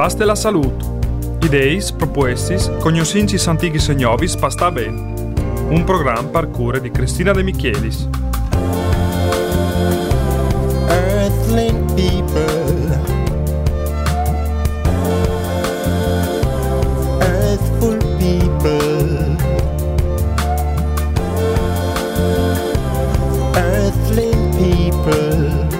Basta la salute. Ideis, propuestis, cognosincis antichis e novis pasta ben. Un programma per cure di Cristina De Michelis. Earthling people, earthful people, earthling people,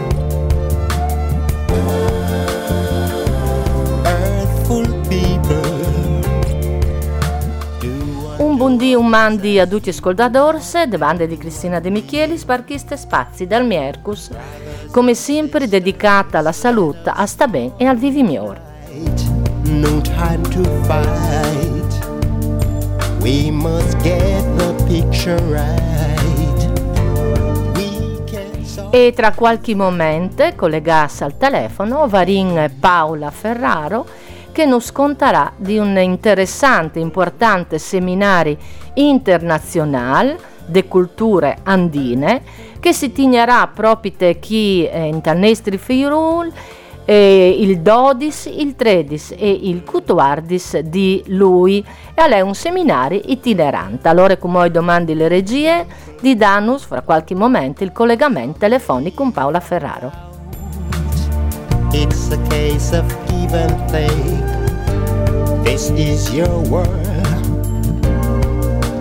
Un buondì, un mandi a tutti ascoltadores, de bande di Cristina De Micheli, sparchiste spazi dal Miercus, come sempre dedicata alla salute, a sta ben e al vivi migliore. No time to fight. We must get the picture right. Can E tra qualche momento, collegarsi al telefono, Varin Paola Ferraro, che nos scontarà di un interessante, importante seminario internazionale de culture andine che si tignerà proprio chi eh, in Talnestri Firul eh, il 12, il 13 e il 14 di lui e è un seminario itinerante. Allora come ho domandi le regie di Danus fra qualche momento il collegamento telefonico con Paola Ferraro. It's a case of give and take. This is your world.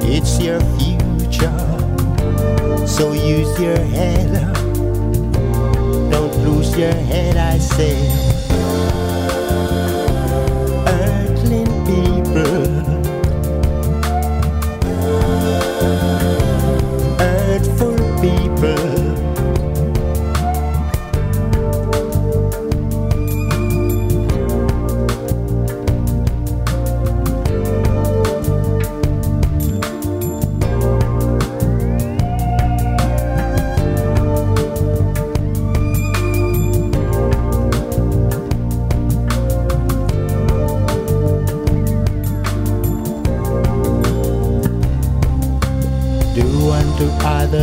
It's your future. So use your head. Don't lose your head, I say.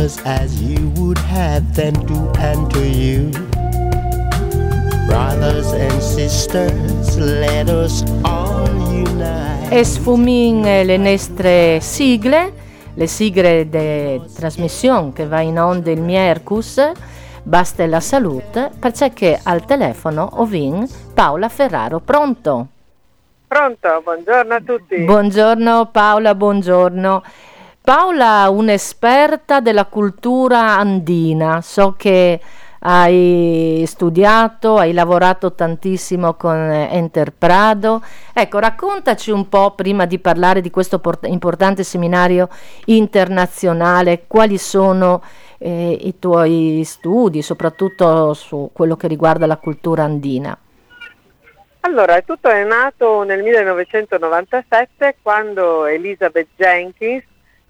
Others as you would have them do unto you. Brothers and sisters, let us all unite. E sfumin eh, le nostre sigle, le sigle de trasmissione che va in onda il Miercus, Basta la salute, perché al telefono ovin Paola Ferraro. Pronto? Pronto, buongiorno a tutti. Buongiorno Paola, buongiorno. Paola, un'esperta della cultura andina, so che hai studiato, hai lavorato tantissimo con eh, Enter Prado. Ecco, raccontaci un po' prima di parlare di questo port- importante seminario internazionale, quali sono eh, i tuoi studi, soprattutto su quello che riguarda la cultura andina. Allora, tutto è nato nel 1997 quando Elizabeth Jenkins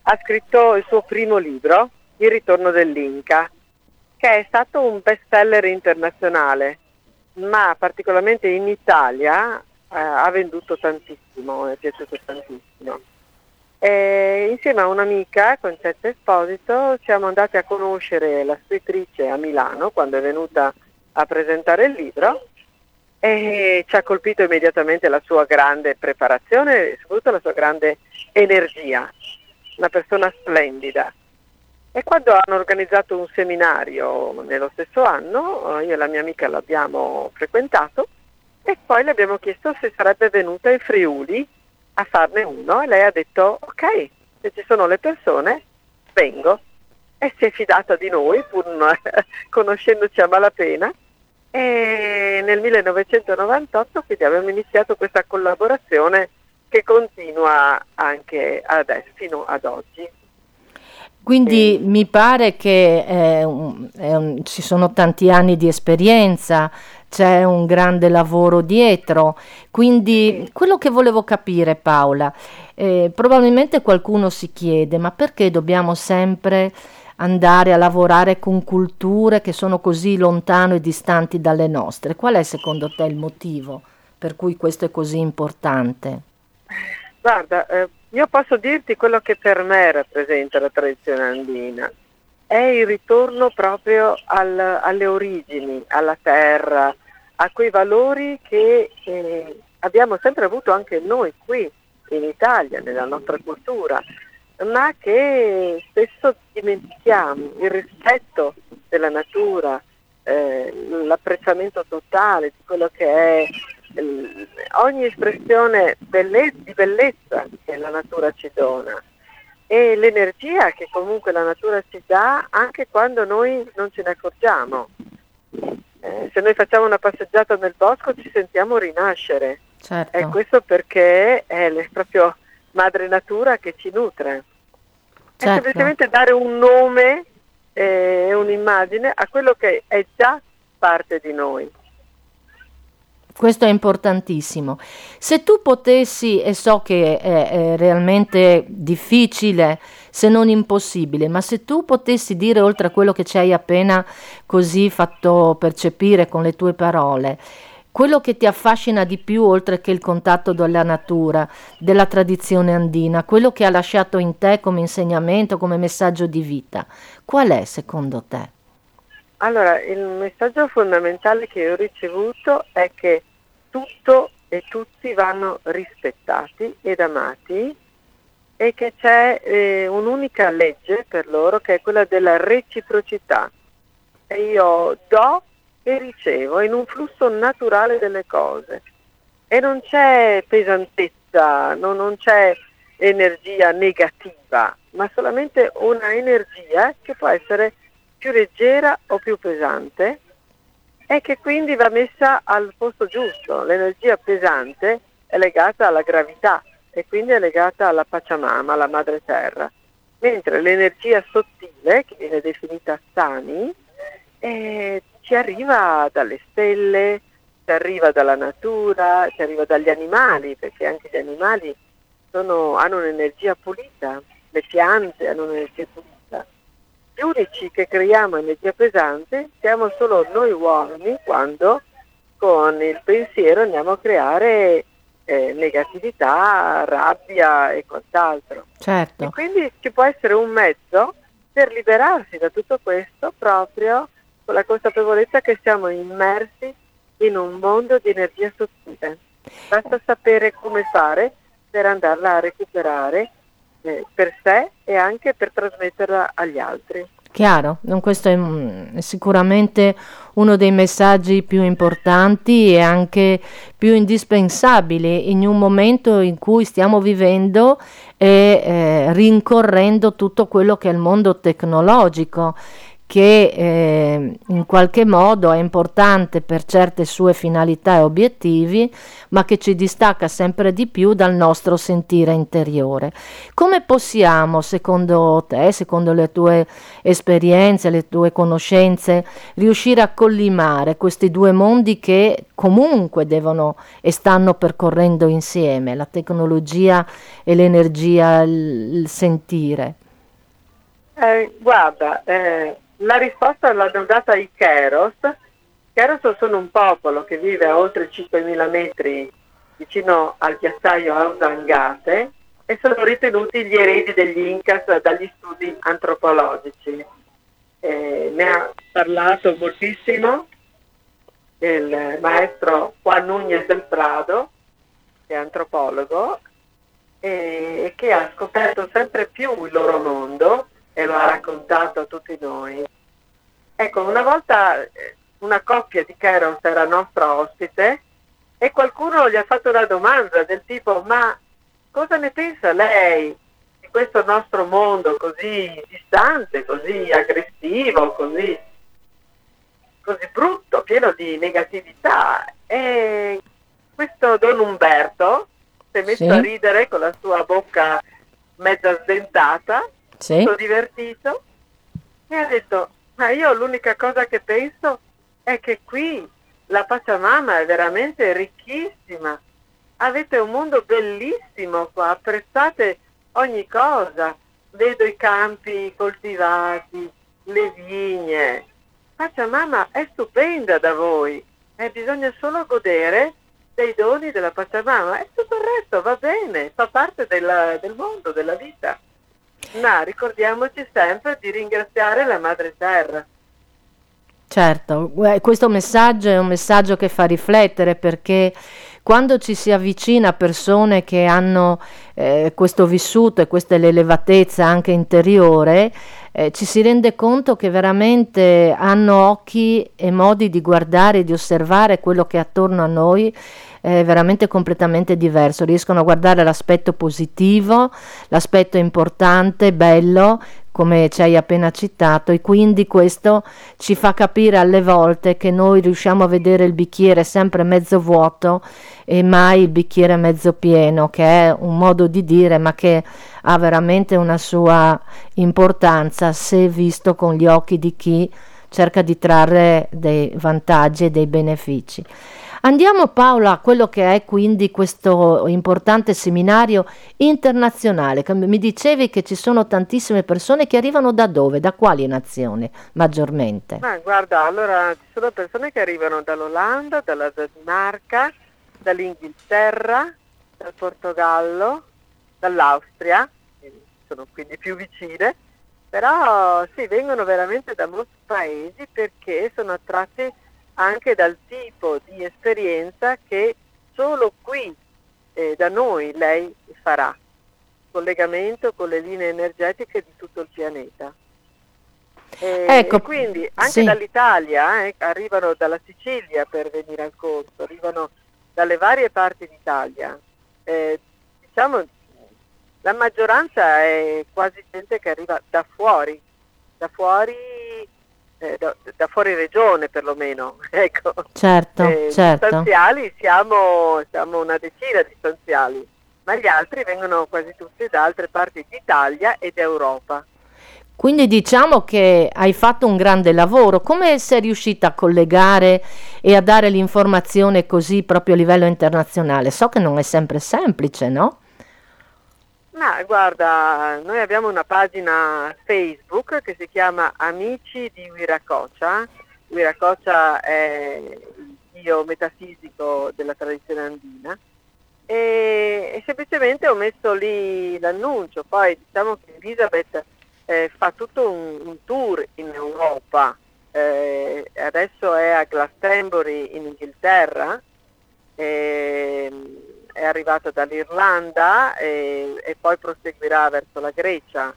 ha scritto il suo primo libro, Il ritorno dell'Inca, che è stato un bestseller internazionale, ma particolarmente in Italia eh, ha venduto tantissimo, è piaciuto tantissimo. E insieme a un'amica, Concetta Esposito, siamo andati a conoscere la scrittrice a Milano quando è venuta a presentare il libro e ci ha colpito immediatamente la sua grande preparazione e soprattutto la sua grande energia, una persona splendida. E quando hanno organizzato un seminario nello stesso anno, eh, io e la mia amica l'abbiamo frequentato e poi le abbiamo chiesto se sarebbe venuta in Friuli a farne uno e lei ha detto ok, se ci sono le persone vengo e si è fidata di noi pur conoscendoci a malapena e nel 1998 quindi abbiamo iniziato questa collaborazione che continua anche adesso, fino ad oggi. Quindi e... mi pare che è un, è un, ci sono tanti anni di esperienza, c'è un grande lavoro dietro. Quindi quello che volevo capire Paola, eh, probabilmente qualcuno si chiede ma perché dobbiamo sempre andare a lavorare con culture che sono così lontane e distanti dalle nostre? Qual è secondo te il motivo per cui questo è così importante? Guarda, eh, io posso dirti quello che per me rappresenta la tradizione andina. È il ritorno proprio al, alle origini, alla terra, a quei valori che eh, abbiamo sempre avuto anche noi qui in Italia, nella nostra cultura, ma che spesso dimentichiamo, il rispetto della natura, eh, l'apprezzamento totale di quello che è ogni espressione belle- di bellezza che la natura ci dona e l'energia che comunque la natura ci dà anche quando noi non ce ne accorgiamo. Eh, se noi facciamo una passeggiata nel bosco ci sentiamo rinascere. Certo. E questo perché è proprio madre natura che ci nutre. Certo. È semplicemente dare un nome e eh, un'immagine a quello che è già parte di noi. Questo è importantissimo. Se tu potessi, e so che è, è, realmente difficile, se non impossibile, ma se tu potessi dire oltre a quello che ci hai appena così fatto percepire con le tue parole, quello che ti affascina di più oltre che il contatto della natura, della tradizione andina, quello che ha lasciato in te come insegnamento, come messaggio di vita, qual è secondo te? Allora, il messaggio fondamentale che ho ricevuto è che tutto e tutti vanno rispettati ed amati e che c'è eh, un'unica legge per loro che è quella della reciprocità. E io do e ricevo in un flusso naturale delle cose e non c'è pesantezza, no, non c'è energia negativa, ma solamente una energia che può essere più leggera o più pesante e che quindi va messa al posto giusto. L'energia pesante è legata alla gravità e quindi è legata alla Pachamama, alla madre terra, mentre l'energia sottile, che viene definita Sani, eh, ci arriva dalle stelle, ci arriva dalla natura, ci arriva dagli animali, perché anche gli animali sono, hanno un'energia pulita, le piante hanno un'energia pulita gli unici che creiamo energia pesante siamo solo noi uomini quando con il pensiero andiamo a creare eh, negatività, rabbia e quant'altro. Certo. E quindi ci può essere un mezzo per liberarsi da tutto questo proprio con la consapevolezza che siamo immersi in un mondo di energia sottile. Basta sapere come fare per andarla a recuperare eh, per sé e anche per trasmetterla agli altri. Chiaro, questo è, mm, è, sicuramente uno dei messaggi più importanti e anche più indispensabili in un momento in cui stiamo vivendo e eh, rincorrendo tutto quello che è il mondo tecnologico che eh, in qualche modo è importante per certe sue finalità e obiettivi, ma che ci distacca sempre di più dal nostro sentire interiore. Come possiamo, secondo te, secondo le tue esperienze, le tue conoscenze, riuscire a collimare questi due mondi che comunque devono e stanno percorrendo insieme, la tecnologia e l'energia, il, il sentire? Eh, guarda, eh la risposta l'hanno data i Keros. Keros sono un popolo che vive a oltre 5.000 metri vicino al ghiacciaio Ausangate e sono ritenuti gli eredi degli Incas dagli studi antropologici. Eh, ne ha parlato moltissimo il maestro Juan Núñez del Prado, che è antropologo, e che ha scoperto sempre più il loro mondo e lo ha raccontato a tutti noi. Ecco, una volta eh, una coppia di Keros era nostra ospite e qualcuno gli ha fatto una domanda del tipo ma cosa ne pensa lei di questo nostro mondo così distante, così aggressivo, così, così brutto, pieno di negatività? E questo Don Umberto si è messo sì. a ridere con la sua bocca mezza sdentata sì. tutto divertito, e ha detto, ma io l'unica cosa che penso è che qui la Pachamama è veramente ricchissima, avete un mondo bellissimo qua, apprezzate ogni cosa, vedo i campi coltivati, le vigne, Pachamama è stupenda da voi, eh, bisogna solo godere dei doni della Pachamama. E tutto il resto va bene, fa parte della, del mondo, della vita. Ma ricordiamoci sempre di ringraziare la Madre Terra. Certo, questo messaggio è un messaggio che fa riflettere perché quando ci si avvicina a persone che hanno eh, questo vissuto e questa elevatezza anche interiore, eh, ci si rende conto che veramente hanno occhi e modi di guardare e di osservare quello che è attorno a noi è veramente completamente diverso, riescono a guardare l'aspetto positivo, l'aspetto importante, bello, come ci hai appena citato, e quindi questo ci fa capire alle volte che noi riusciamo a vedere il bicchiere sempre mezzo vuoto e mai il bicchiere mezzo pieno, che è un modo di dire, ma che ha veramente una sua importanza se visto con gli occhi di chi cerca di trarre dei vantaggi e dei benefici. Andiamo Paola a quello che è quindi questo importante seminario internazionale. Mi dicevi che ci sono tantissime persone che arrivano da dove, da quali nazioni maggiormente? Ma guarda, allora ci sono persone che arrivano dall'Olanda, dalla Danimarca, dall'Inghilterra, dal Portogallo, dall'Austria, sono quindi più vicine, però sì, vengono veramente da molti paesi perché sono attratti anche dal tipo di esperienza che solo qui eh, da noi lei farà, collegamento con le linee energetiche di tutto il pianeta. E, ecco, e quindi anche sì. dall'Italia, eh, arrivano dalla Sicilia per venire al corso, arrivano dalle varie parti d'Italia. Eh, diciamo, la maggioranza è quasi gente che arriva da fuori, da fuori eh, da, da, fuori regione perlomeno. ecco. Certo, eh, certo. Stanziali siamo, siamo una decina di stanziali, ma gli altri vengono quasi tutti da altre parti d'Italia ed Europa. Quindi diciamo che hai fatto un grande lavoro. Come sei riuscita a collegare e a dare l'informazione così proprio a livello internazionale? So che non è sempre semplice, no? Ma guarda, noi abbiamo una pagina Facebook che si chiama Amici di Wiracocha. Wiracocha è il dio metafisico della tradizione andina e, e, semplicemente ho messo lì l'annuncio. Poi diciamo che Elisabeth eh, fa tutto un, un, tour in Europa, eh, adesso è a Glastonbury in Inghilterra. Arrivato dall'Irlanda e, e, poi proseguirà verso la Grecia.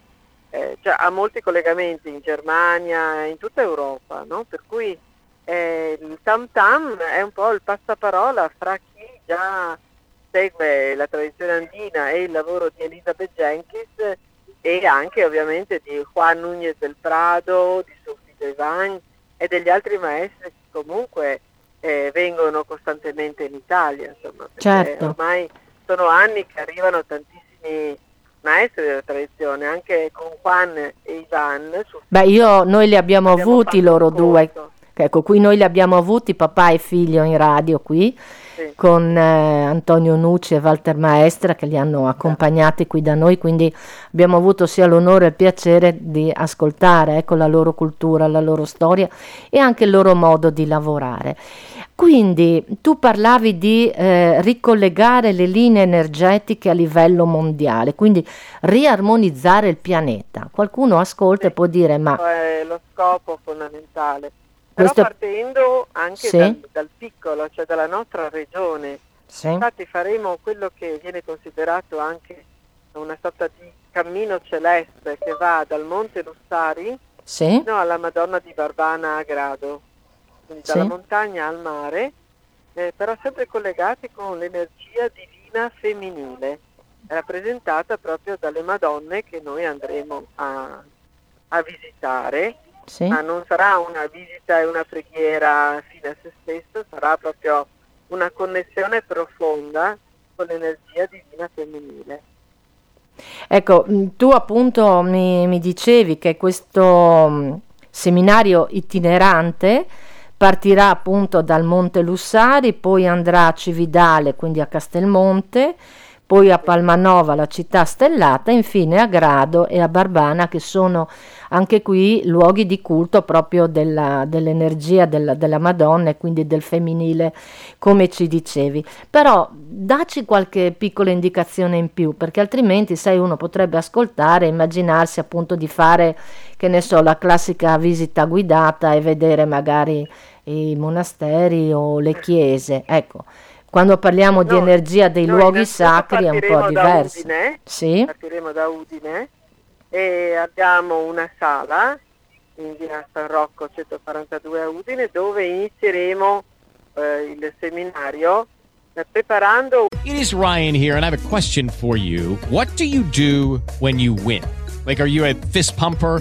Eh, cioè, ha molti collegamenti in Germania, in tutta Europa, no? per cui eh, il Tam Tam è un po' il passaparola fra chi già segue la tradizione andina e il lavoro di Elizabeth Jenkins e anche ovviamente di Juan Núñez del Prado, di Sophie Devane e degli altri maestri che comunque eh, vengono costantemente in Italia, insomma, certo. ormai sono anni che arrivano tantissimi maestri della tradizione, anche con Juan e Ivan. Beh, io, noi li abbiamo, abbiamo avuti loro due, ecco, qui noi li abbiamo avuti papà e figlio in radio qui con eh, Antonio Nucci e Walter Maestra che li hanno accompagnati qui da noi, quindi abbiamo avuto sia l'onore e il piacere di ascoltare ecco, la loro cultura, la loro storia e anche il loro modo di lavorare. Quindi tu parlavi di eh, ricollegare le linee energetiche a livello mondiale, quindi riarmonizzare il pianeta. Qualcuno ascolta e può dire ma... È lo scopo fondamentale. Però Questo... partendo anche sì. dal, dal, piccolo, cioè dalla nostra regione. Sì. Infatti faremo quello che viene considerato anche una sorta di cammino celeste che va dal Monte Lussari sì. fino alla Madonna di Barbana a Grado, quindi dalla montagna al mare, eh, però sempre collegati con l'energia divina femminile, rappresentata proprio dalle Madonne che noi andremo a, a visitare sì. ma non sarà una visita e una preghiera fine a se stesso, sarà proprio una connessione profonda con l'energia divina femminile. Ecco, mm, tu appunto mi, mi dicevi che questo mm, seminario itinerante partirà appunto dal Monte Lussari, poi andrà a Cividale, quindi a Castelmonte, poi a Palmanova, la città stellata, e infine a Grado e a Barbana, che sono anche qui luoghi di culto proprio della, dell'energia della, della, Madonna e quindi del femminile, come ci dicevi. Però dacci qualche piccola indicazione in più, perché altrimenti, sai, uno potrebbe ascoltare e immaginarsi appunto di fare, che ne so, la classica visita guidata e vedere magari i monasteri o le chiese. Ecco. Quando parliamo no, di energia dei luoghi sacri è un po' diverso. Udine, sì? Partiremo da Udine e abbiamo una sala in via San Rocco 142 a Udine dove inizieremo eh, il seminario eh, preparando. It is Ryan here and I have a question for you. What do you do when you win? Like are you a fist pumper?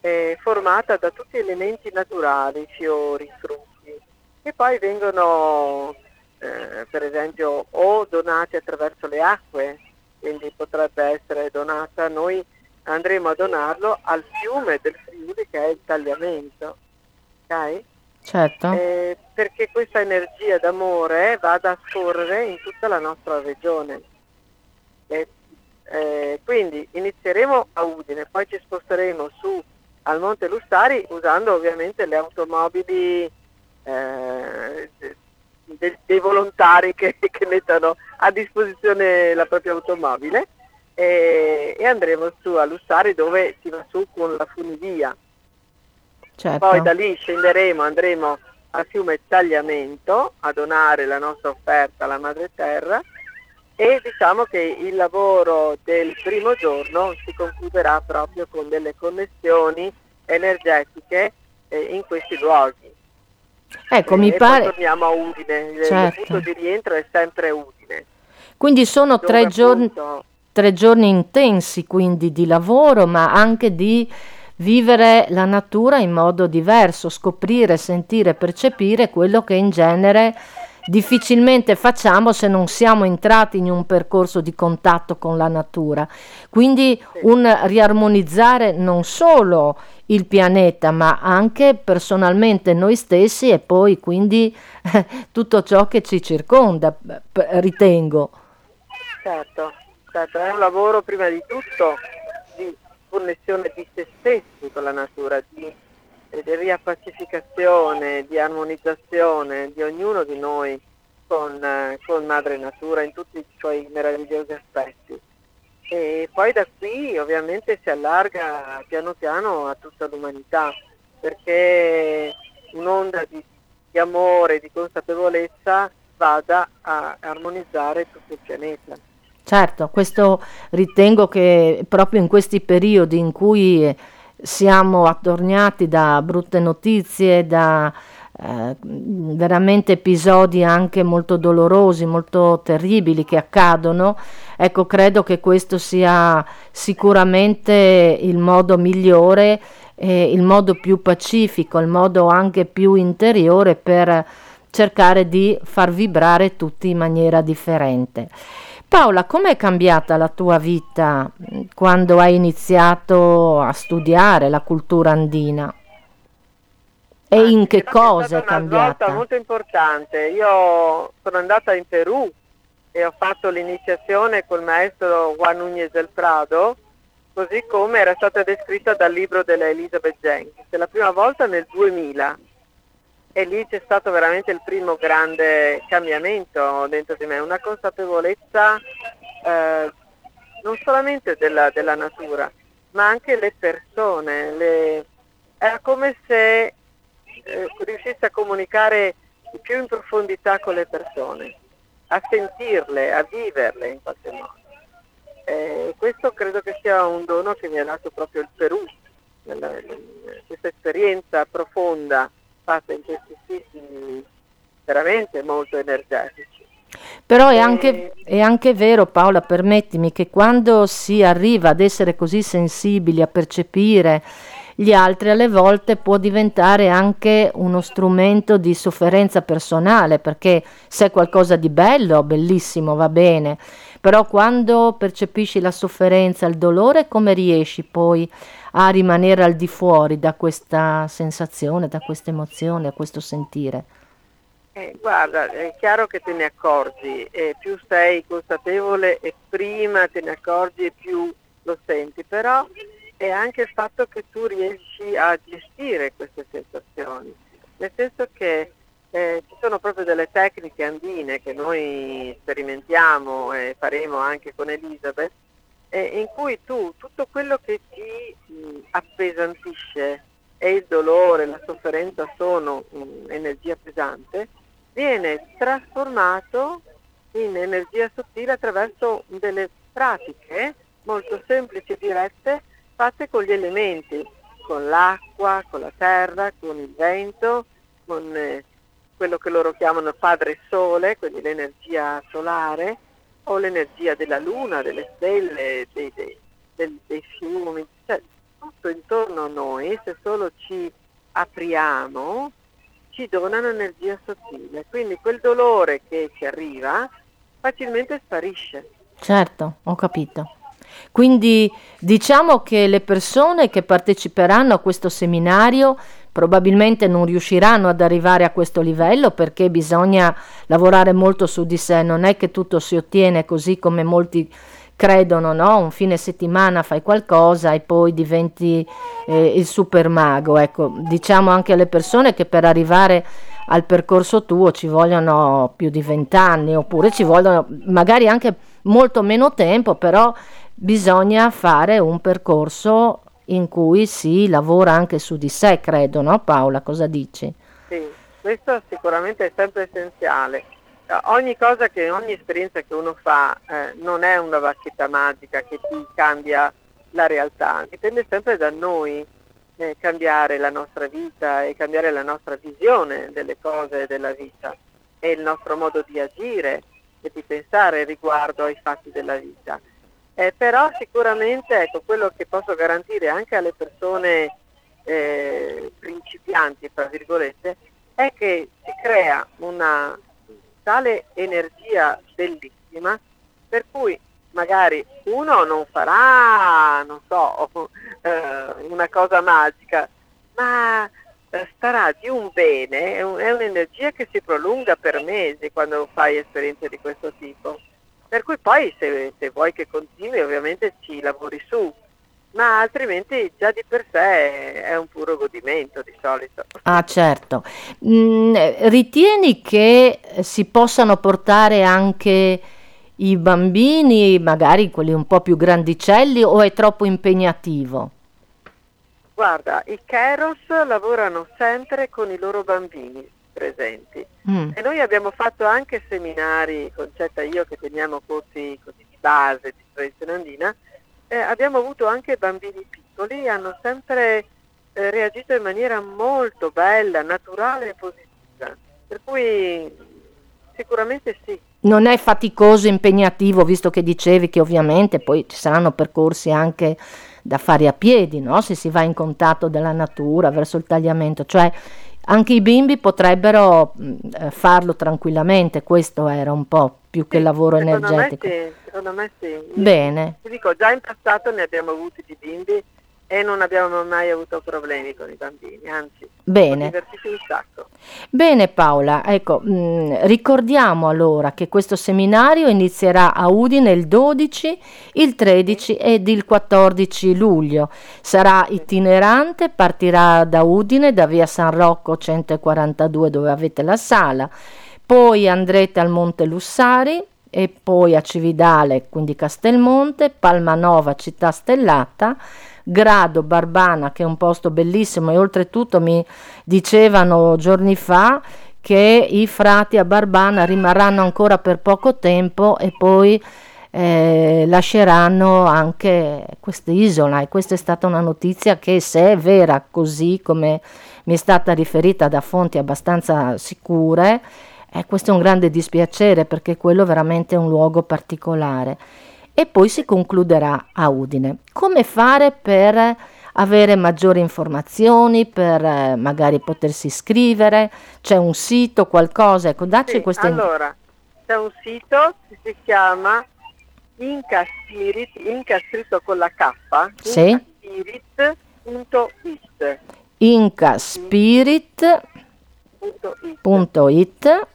è formata da tutti elementi naturali, fiori, frutti, che poi vengono eh, per esempio o donati attraverso le acque, quindi potrebbe essere donata, noi andremo a donarlo al fiume del Friuli che è il tagliamento, ok? Certo. Eh, perché questa energia d'amore vada a scorrere in tutta la nostra regione. Eh, eh, quindi inizieremo a Udine, poi ci sposteremo su al Monte Lustari usando ovviamente le automobili eh, dei, dei volontari che, che, mettono a disposizione la propria automobile e, e, andremo su a Lustari dove si va su con la funivia. Certo. Poi da lì scenderemo, andremo al fiume Tagliamento a donare la nostra offerta alla Madre Terra e diciamo che il lavoro del primo giorno si concluderà proprio con delle connessioni energetiche eh, in questi luoghi. Ecco, e mi pare... torniamo a Udine, certo. il punto di rientro è sempre Udine. Quindi sono tre giorni, appunto... tre giorni intensi quindi di lavoro, ma anche di vivere la natura in modo diverso, scoprire, sentire, percepire quello che in genere difficilmente facciamo se non siamo entrati in un percorso di contatto con la natura. Quindi un riarmonizzare non solo il pianeta, ma anche personalmente noi stessi e poi quindi tutto ciò che ci circonda, ritengo. Certo, certo, è un lavoro prima di tutto di connessione di se stessi con la natura, di di riappacificazione, di armonizzazione di ognuno di noi con, eh, con Madre Natura in tutti i suoi meravigliosi aspetti. E poi da qui ovviamente si allarga piano piano a tutta l'umanità, perché un'onda di, di amore, di consapevolezza vada a armonizzare tutto il pianeta. Certo, questo ritengo che proprio in questi periodi in cui siamo attorniati da brutte notizie, da eh, veramente episodi anche molto dolorosi, molto terribili che accadono, ecco credo che questo sia sicuramente il modo migliore, eh, il modo più pacifico, il modo anche più interiore per cercare di far vibrare tutti in maniera differente. Paola, com'è cambiata la tua vita mm, quando hai iniziato a studiare la cultura andina? E ah, in che cosa è, è cambiata? È una molto importante. Io sono andata in Perù e ho fatto l'iniziazione col maestro Juan Núñez del Prado, così come era stata descritta dal libro della Elizabeth Jenkins, la prima volta nel 2000 e lì c'è stato veramente il primo grande cambiamento dentro di me, una consapevolezza eh, non solamente della, della, natura, ma anche le persone. Le... Era come se eh, riuscissi a comunicare più in profondità con le persone, a sentirle, a viverle in qualche modo. Eh, questo credo che sia un dono che mi ha dato proprio il Perù, questa esperienza profonda fatta in questi siti veramente molto energetici. Però è anche, è anche, vero, Paola, permettimi, che quando si arriva ad essere così sensibili, a percepire gli altri, alle volte può diventare anche uno strumento di sofferenza personale, perché se è qualcosa di bello, bellissimo, va bene, però quando percepisci la sofferenza, il dolore, come riesci poi a rimanere al di fuori da questa sensazione, da questa emozione, da questo sentire? Eh, guarda, è chiaro che te ne accorgi, e più sei consapevole e prima te ne accorgi e più lo senti, però è anche il fatto che tu riesci a gestire queste sensazioni, nel senso che eh, ci sono proprio delle tecniche andine che noi sperimentiamo e faremo anche con Elisabeth, eh, in cui tu tutto quello che ti mh, appesantisce e il dolore, la sofferenza sono mh, energia pesante, viene trasformato in energia sottile attraverso delle pratiche molto semplici e dirette fatte con gli elementi, con l'acqua, con la terra, con il vento, con eh, quello che loro chiamano padre sole, quindi l'energia solare, o l'energia della luna, delle stelle, dei, dei, dei, fiumi, cioè tutto intorno a noi, se solo ci apriamo, ci donano energia sottile. Quindi quel dolore che ci arriva facilmente sparisce. Certo, ho capito. Quindi diciamo che le persone che parteciperanno a questo seminario probabilmente non riusciranno ad arrivare a questo livello perché bisogna lavorare molto su di sé, non è che tutto si ottiene così come molti credono, no? Un fine settimana fai qualcosa e poi diventi eh, il super mago. Ecco, diciamo anche alle persone che per arrivare al percorso tuo ci vogliono più di vent'anni, oppure ci vogliono magari anche molto meno tempo, però bisogna fare un percorso in cui si lavora anche su di sé, credo, no Paola? Cosa dici? Sì, questo sicuramente è sempre essenziale ogni cosa che, ogni esperienza che uno fa eh, non è una bacchetta magica che ti cambia la realtà, dipende sempre da noi eh, cambiare la nostra vita e cambiare la nostra visione delle cose della vita e il nostro modo di agire e di pensare riguardo ai fatti della vita. Eh, però sicuramente ecco, quello che posso garantire anche alle persone eh, principianti, tra virgolette, è che si crea una tale energia bellissima per cui magari uno non farà, non so, eh, una cosa magica, ma eh, starà di un bene, è, è un'energia che si prolunga per mesi quando fai esperienze di questo tipo. Per cui poi se, se vuoi che continui ovviamente ci lavori su, ma altrimenti già di per sé è un puro godimento di solito. Ah certo. Mm, ritieni che si possano portare anche i bambini, magari quelli un po' più grandicelli, o è troppo impegnativo? Guarda, i Keros lavorano sempre con i loro bambini presenti mm. e noi abbiamo fatto anche seminari, Concetta e io che teniamo corsi così di base di tradizione andina, eh, abbiamo avuto anche bambini piccoli, hanno sempre eh, reagito in maniera molto bella, naturale e positiva. Per cui sicuramente sì. Non è faticoso, impegnativo, visto che dicevi che ovviamente poi ci saranno percorsi anche da fare a piedi, no? se si va in contatto della natura verso il tagliamento, cioè anche i bimbi potrebbero mh, eh, farlo tranquillamente, questo era un po' più che lavoro energetico. Me sì, secondo me sì. Bene. Ti dico, già in passato ne abbiamo avuti di bimbi e non abbiamo mai avuto problemi con i bambini, anzi, Bene. divertiti un sacco. Bene Paola, ecco, mh, mm, ricordiamo allora che questo seminario inizierà a Udine il 12, il 13 ed il 14 luglio. Sarà itinerante, partirà da Udine, da via San Rocco 142 dove avete la sala, poi andrete al Monte Lussari, e poi a Cividale, quindi Castelmonte, Palmanova, Città Stellata, Grado, Barbana, che è un posto bellissimo e oltretutto mi dicevano giorni fa che i frati a Barbana rimarranno ancora per poco tempo e poi eh, lasceranno anche quest'isola e questa è stata una notizia che se è vera così come mi è stata riferita da fonti abbastanza sicure, eh, questo è un grande dispiacere perché quello veramente è un luogo particolare. E poi si concluderà a Udine. Come fare per avere maggiori informazioni, per eh, magari potersi iscrivere? C'è un sito, qualcosa? Ecco, dacci sì, queste Allora, c'è un sito che si chiama Inca Spirit, Inca scritto con la K, Sì. incaspirit.it.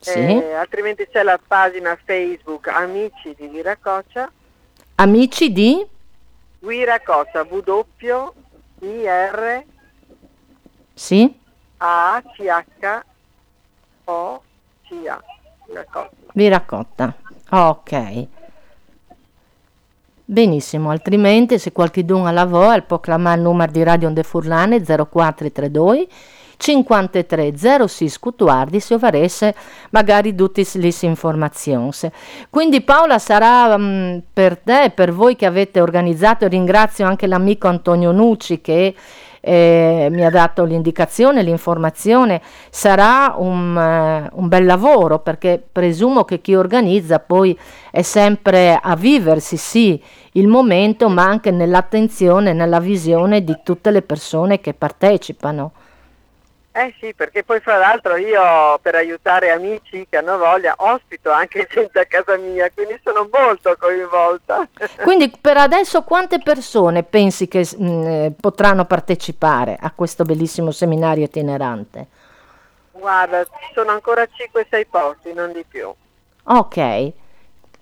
sì. Eh, altrimenti c'è la pagina Facebook Amici di Viracoccia, Amici di? Viracoccia, W I R Sì. A C H O C A. Viracotta. Ok. Benissimo, altrimenti se qualcuno ha la voce può chiamare il numero di Radio Onde Furlane 0432 53 06 scutuardi se avresse magari tutte le informazioni. Quindi Paola sarà mh, per te per voi che avete organizzato, ringrazio anche l'amico Antonio Nucci che eh, mi ha dato l'indicazione, l'informazione, sarà un, eh, un, bel lavoro perché presumo che chi organizza poi è sempre a viversi sì il momento ma anche nell'attenzione, nella visione di tutte le persone che partecipano. Eh sì, perché poi fra l'altro io per aiutare amici che hanno voglia ospito anche gente a casa mia, quindi sono molto coinvolta. Quindi per adesso quante persone pensi che mh, eh, potranno partecipare a questo bellissimo seminario itinerante? Guarda, sono ancora 5-6 posti, non di più. Ok.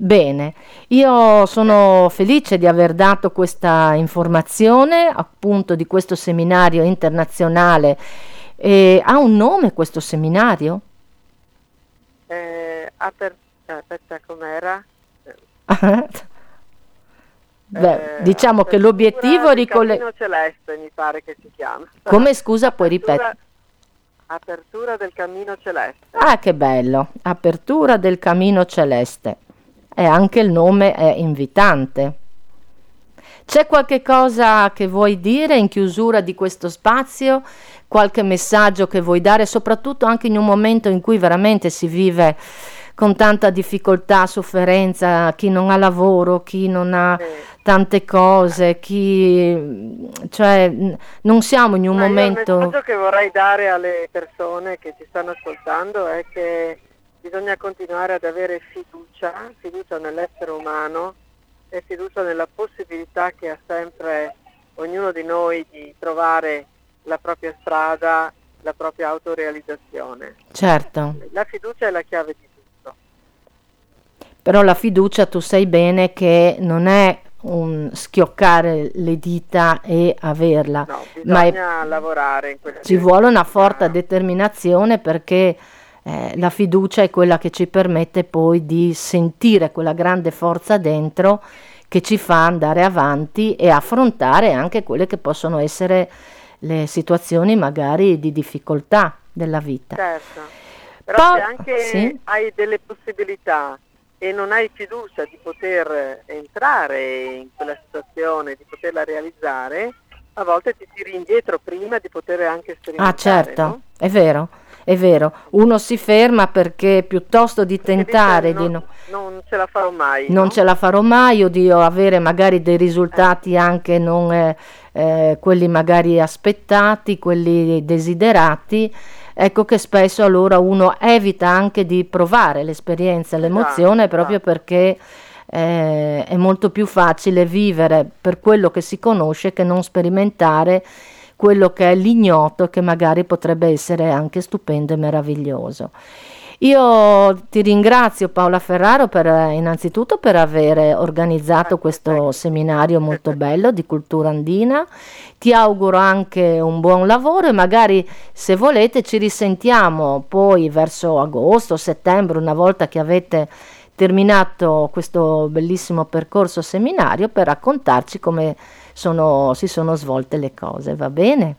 Bene, io sono felice di aver dato questa informazione appunto di questo seminario internazionale e ha un nome questo seminario? Eh, aper- aspetta, com'era? Beh, eh, diciamo che l'obiettivo è ricollegare... celeste mi pare che si chiama. Come scusa, puoi ripetere? Apertura del cammino celeste. Ah, che bello! Apertura del cammino celeste. E anche il nome è invitante. C'è qualche cosa che vuoi dire in chiusura di questo spazio? Qualche messaggio che vuoi dare, soprattutto anche in un momento in cui veramente si vive con tanta difficoltà, sofferenza, chi non ha lavoro, chi non ha tante cose, chi cioè non siamo in un Ma momento Il messaggio che vorrei dare alle persone che ci stanno ascoltando è che bisogna continuare ad avere fiducia, fiducia nell'essere umano e fiducia nella possibilità che ha sempre ognuno di noi di trovare la propria strada, la propria autorealizzazione. Certo. La fiducia è la chiave di tutto. Però la fiducia tu sai bene che non è un schioccare le dita e averla, no, ma è, lavorare in ci vuole una forte determinazione perché eh, la fiducia è quella che ci permette poi di sentire quella grande forza dentro che ci fa andare avanti e affrontare anche quelle che possono essere le situazioni magari di difficoltà della vita. Certo, però Pa- se anche sì. hai delle possibilità e non hai fiducia di poter entrare in quella situazione, di poterla realizzare, a volte ti tiri indietro prima di poter anche sperimentare. Ah certo, no? è vero, è vero. Uno si ferma perché piuttosto di tentare dice, di non, no, non ce la farò mai. non no? ce la farò mai o di avere magari dei risultati anche non eh, eh, quelli magari aspettati, quelli desiderati, ecco che spesso allora uno evita anche di provare l'esperienza, l'emozione Esatto, proprio esatto. perché eh, è molto più facile vivere per quello che si conosce che non sperimentare quello che è l'ignoto che magari potrebbe essere anche stupendo e meraviglioso. Io ti ringrazio Paola Ferraro per, eh, innanzitutto per aver organizzato questo seminario molto bello di cultura andina. Ti auguro anche un buon lavoro e magari se volete ci risentiamo poi verso agosto, settembre, una volta che avete terminato questo bellissimo percorso seminario per raccontarci come sono- si sono svolte le cose, va bene?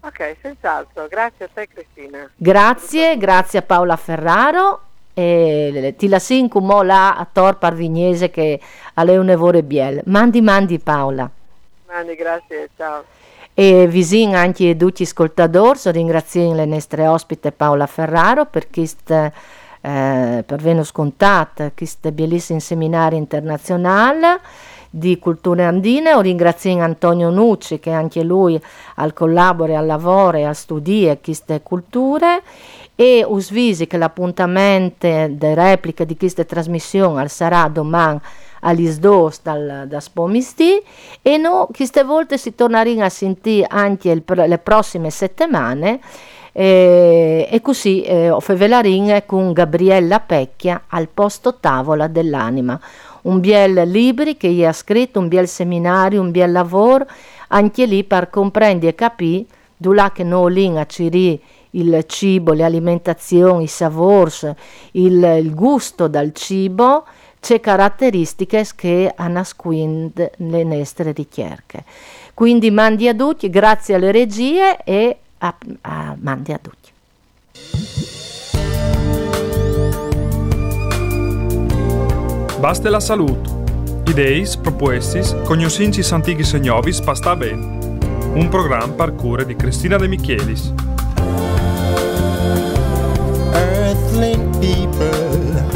Ok, senz'altro. Grazie a te Cristina. Grazie, grazie a Paola Ferraro e ti la sincumo là a Tor Parvignese che alle un'evore biel. Mandi mandi Paola. Mandi, grazie, ciao. E visin anche tutti gli ascoltatori, ringrazio le nostre ospite Paola Ferraro per questo eh, per Venus Contat, questo bellissimo seminario internazionale di culture andine. O ringrazio Antonio Nucci che anche lui al collabore, al lavoro e a studiare queste culture e usvisi che l'appuntamento delle repliche di queste trasmissioni sarà domani all'Isdos dal, da Spomisti e no, queste volte si tornerà a sentire anche il, le prossime settimane eh, e così eh, Fevelarin con Gabriella Pecchia al posto tavola dell'anima. Un biel libri che gli ha scritto, un biel seminario, un biel lavoro, anche lì per comprendere e capire, là che noi lì a Ciri il cibo, le alimentazioni, i savors, il, il gusto dal cibo, c'è caratteristiche che nasconde le nostre ricerche. Quindi mandi a tutti, grazie alle regie e a, a mandi a tutti. Basta la salute. Ideis, propuestis, cognosincis antichis e novis pasta ben. Un programma per cure di Cristina De Michelis. Earthling people